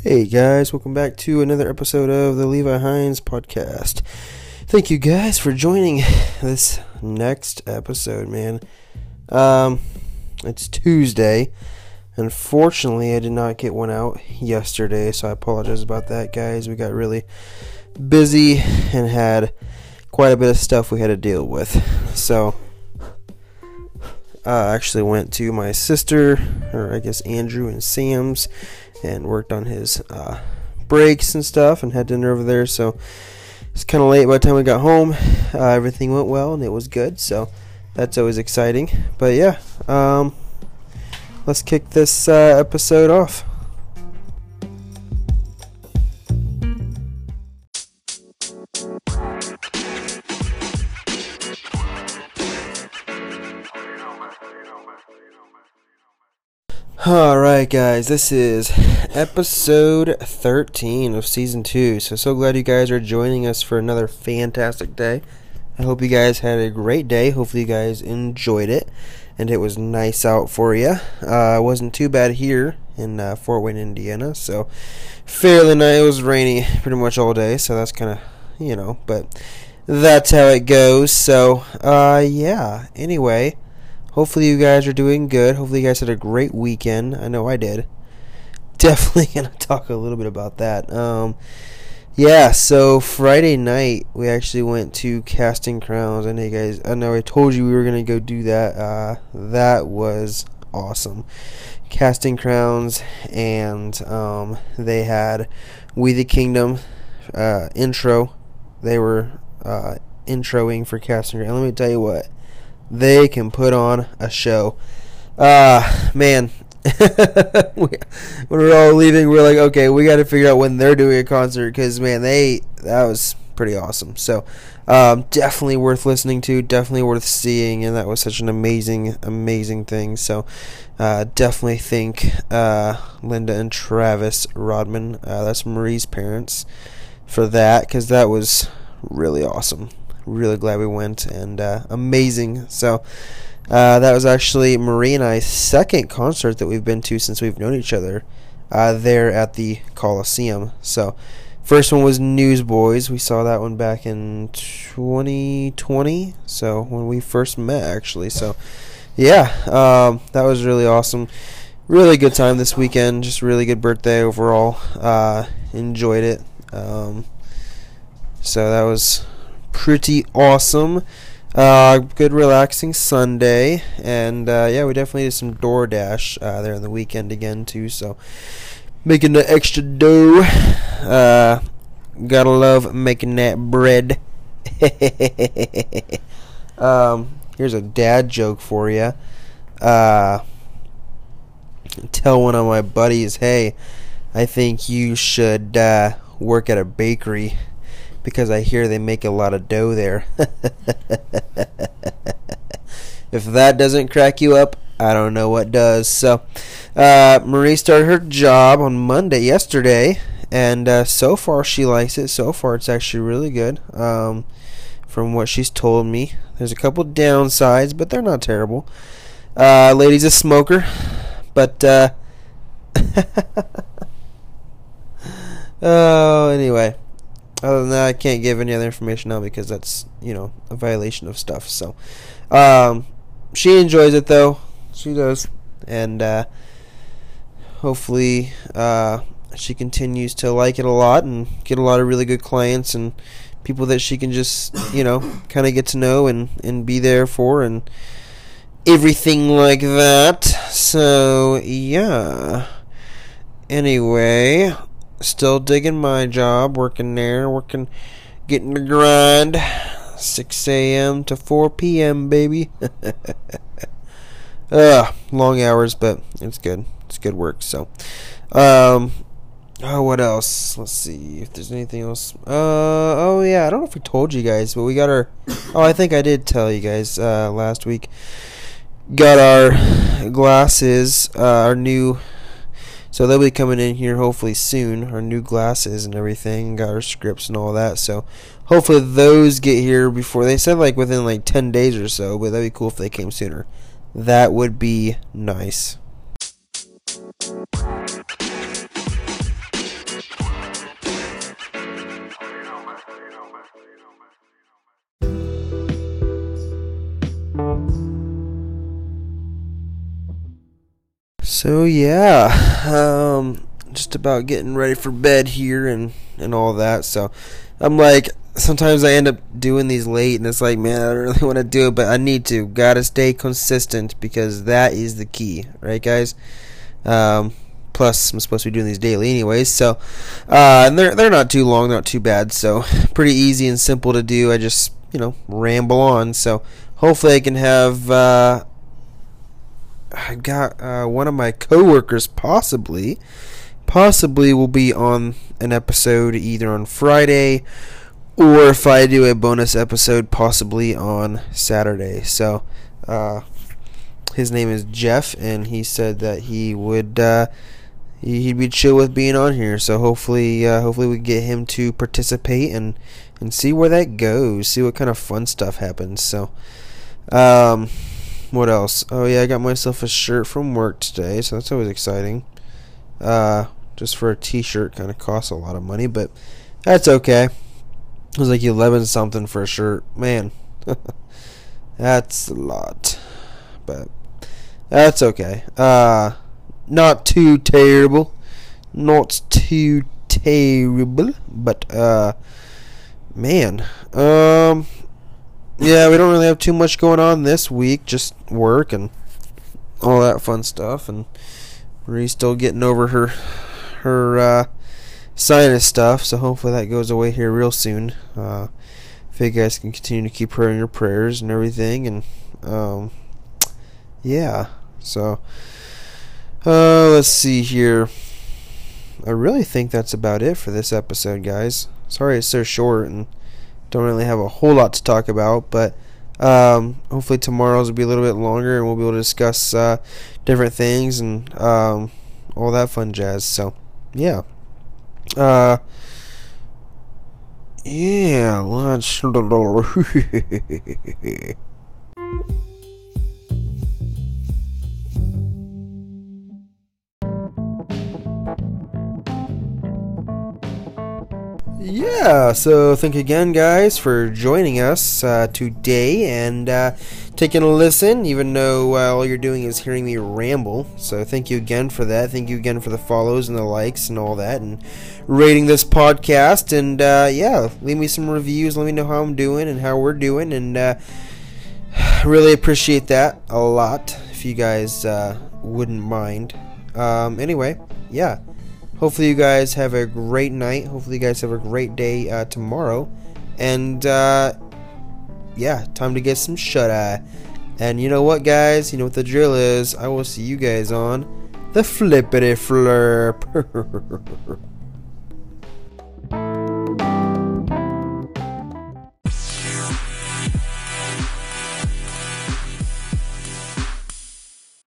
Hey guys, welcome back to another episode of the Levi Hines podcast. Thank you guys for joining this next episode, man. Um, it's Tuesday. Unfortunately, I did not get one out yesterday, so I apologize about that, guys. We got really busy and had quite a bit of stuff we had to deal with. So, I actually went to my sister, or I guess Andrew and Sam's, and worked on his uh, brakes and stuff and had dinner over there. So it's kind of late by the time we got home. Uh, everything went well and it was good. So that's always exciting. But yeah, um, let's kick this uh, episode off. Alright, guys, this is episode 13 of season 2. So, so glad you guys are joining us for another fantastic day. I hope you guys had a great day. Hopefully, you guys enjoyed it and it was nice out for you. Uh, it wasn't too bad here in uh, Fort Wayne, Indiana. So, fairly nice. It was rainy pretty much all day, so that's kind of, you know, but that's how it goes. So, uh, yeah. Anyway. Hopefully, you guys are doing good. Hopefully, you guys had a great weekend. I know I did. Definitely gonna talk a little bit about that. Um, yeah, so Friday night we actually went to Casting Crowns. I know you guys. I know I told you we were gonna go do that. Uh, that was awesome. Casting Crowns, and um, they had We the Kingdom uh, intro. They were uh, introing for Casting Crowns. Let me tell you what they can put on a show. Uh, man, when we're all leaving, we're like, okay, we got to figure out when they're doing a concert because, man, they that was pretty awesome. So, um, definitely worth listening to, definitely worth seeing, and that was such an amazing, amazing thing. So, uh, definitely thank uh, Linda and Travis Rodman, uh, that's Marie's parents, for that because that was really awesome really glad we went and uh, amazing. So uh, that was actually Marie and I's second concert that we've been to since we've known each other. Uh, there at the Coliseum. So first one was Newsboys. We saw that one back in 2020. So when we first met, actually. So yeah, um, that was really awesome. Really good time this weekend. Just really good birthday overall. Uh, enjoyed it. Um, so that was pretty awesome. Uh, good relaxing Sunday, and uh, yeah, we definitely did some DoorDash uh, there on the weekend again too. So making the extra dough. Uh, gotta love making that bread. um, here's a dad joke for you. Uh, tell one of my buddies, hey, I think you should uh, work at a bakery because I hear they make a lot of dough there. if that doesn't crack you up, I don't know what does. So, uh, Marie started her job on Monday, yesterday, and uh, so far she likes it. So far, it's actually really good. Um, from what she's told me, there's a couple downsides, but they're not terrible. Uh, lady's a smoker, but uh, oh, anyway. Other than that, I can't give any other information now because that's you know a violation of stuff. So, um, she enjoys it though. She does, and uh, hopefully uh, she continues to like it a lot and get a lot of really good clients and people that she can just you know kind of get to know and and be there for and everything like that. So yeah. Anyway, still digging my job, working there, working, getting the grind. 6 a.m. to 4 p.m., baby. Ugh, long hours, but it's good. It's good work. So, um, oh, what else? Let's see if there's anything else. Uh, oh yeah, I don't know if we told you guys, but we got our. Oh, I think I did tell you guys uh, last week. Got our glasses, uh, our new so they'll be coming in here hopefully soon. Our new glasses and everything, got our scripts and all that. So hopefully those get here before they said like within like 10 days or so, but that'd be cool if they came sooner. That would be nice. So yeah, um, just about getting ready for bed here and and all that. So I'm like, sometimes I end up doing these late, and it's like, man, I don't really want to do it, but I need to. Gotta stay consistent because that is the key, right, guys? Um, plus, I'm supposed to be doing these daily anyways, so uh, and they're they're not too long, not too bad, so pretty easy and simple to do. I just you know ramble on, so hopefully I can have. Uh, I got uh, one of my coworkers possibly, possibly will be on an episode either on Friday or if I do a bonus episode, possibly on Saturday. So, uh, his name is Jeff, and he said that he would uh, he'd be chill with being on here. So hopefully, uh, hopefully we get him to participate and and see where that goes. See what kind of fun stuff happens. So, um, what else? Oh yeah, I got myself a shirt from work today, so that's always exciting. Uh, just for a T-shirt, kind of costs a lot of money, but that's okay. It was like eleven something for a shirt, man. that's a lot, but that's okay. Uh, not too terrible, not too terrible, but uh, man, um yeah, we don't really have too much going on this week. Just work and all that fun stuff. And Marie's still getting over her her uh, sinus stuff, so hopefully that goes away here real soon. Uh, if you guys can continue to keep her in your prayers and everything, and um, yeah. So uh, let's see here. I really think that's about it for this episode, guys. Sorry it's so short and don't really have a whole lot to talk about, but um, hopefully tomorrow's will be a little bit longer and we'll be able to discuss uh, different things and um, all that fun jazz. So, yeah. Uh, yeah, let's. yeah, so thank you again, guys, for joining us uh, today and uh, taking a listen, even though uh, all you're doing is hearing me ramble. So thank you again for that. Thank you again for the follows and the likes and all that, and rating this podcast. And uh, yeah, leave me some reviews. Let me know how I'm doing and how we're doing, and uh, really appreciate that a lot. If you guys uh, wouldn't mind. Um, anyway, yeah hopefully you guys have a great night. Hopefully you guys have a great day uh, tomorrow. And uh, yeah, time to get some shut eye. And you know what, guys? You know what the drill is. I will see you guys on the flippity flurp.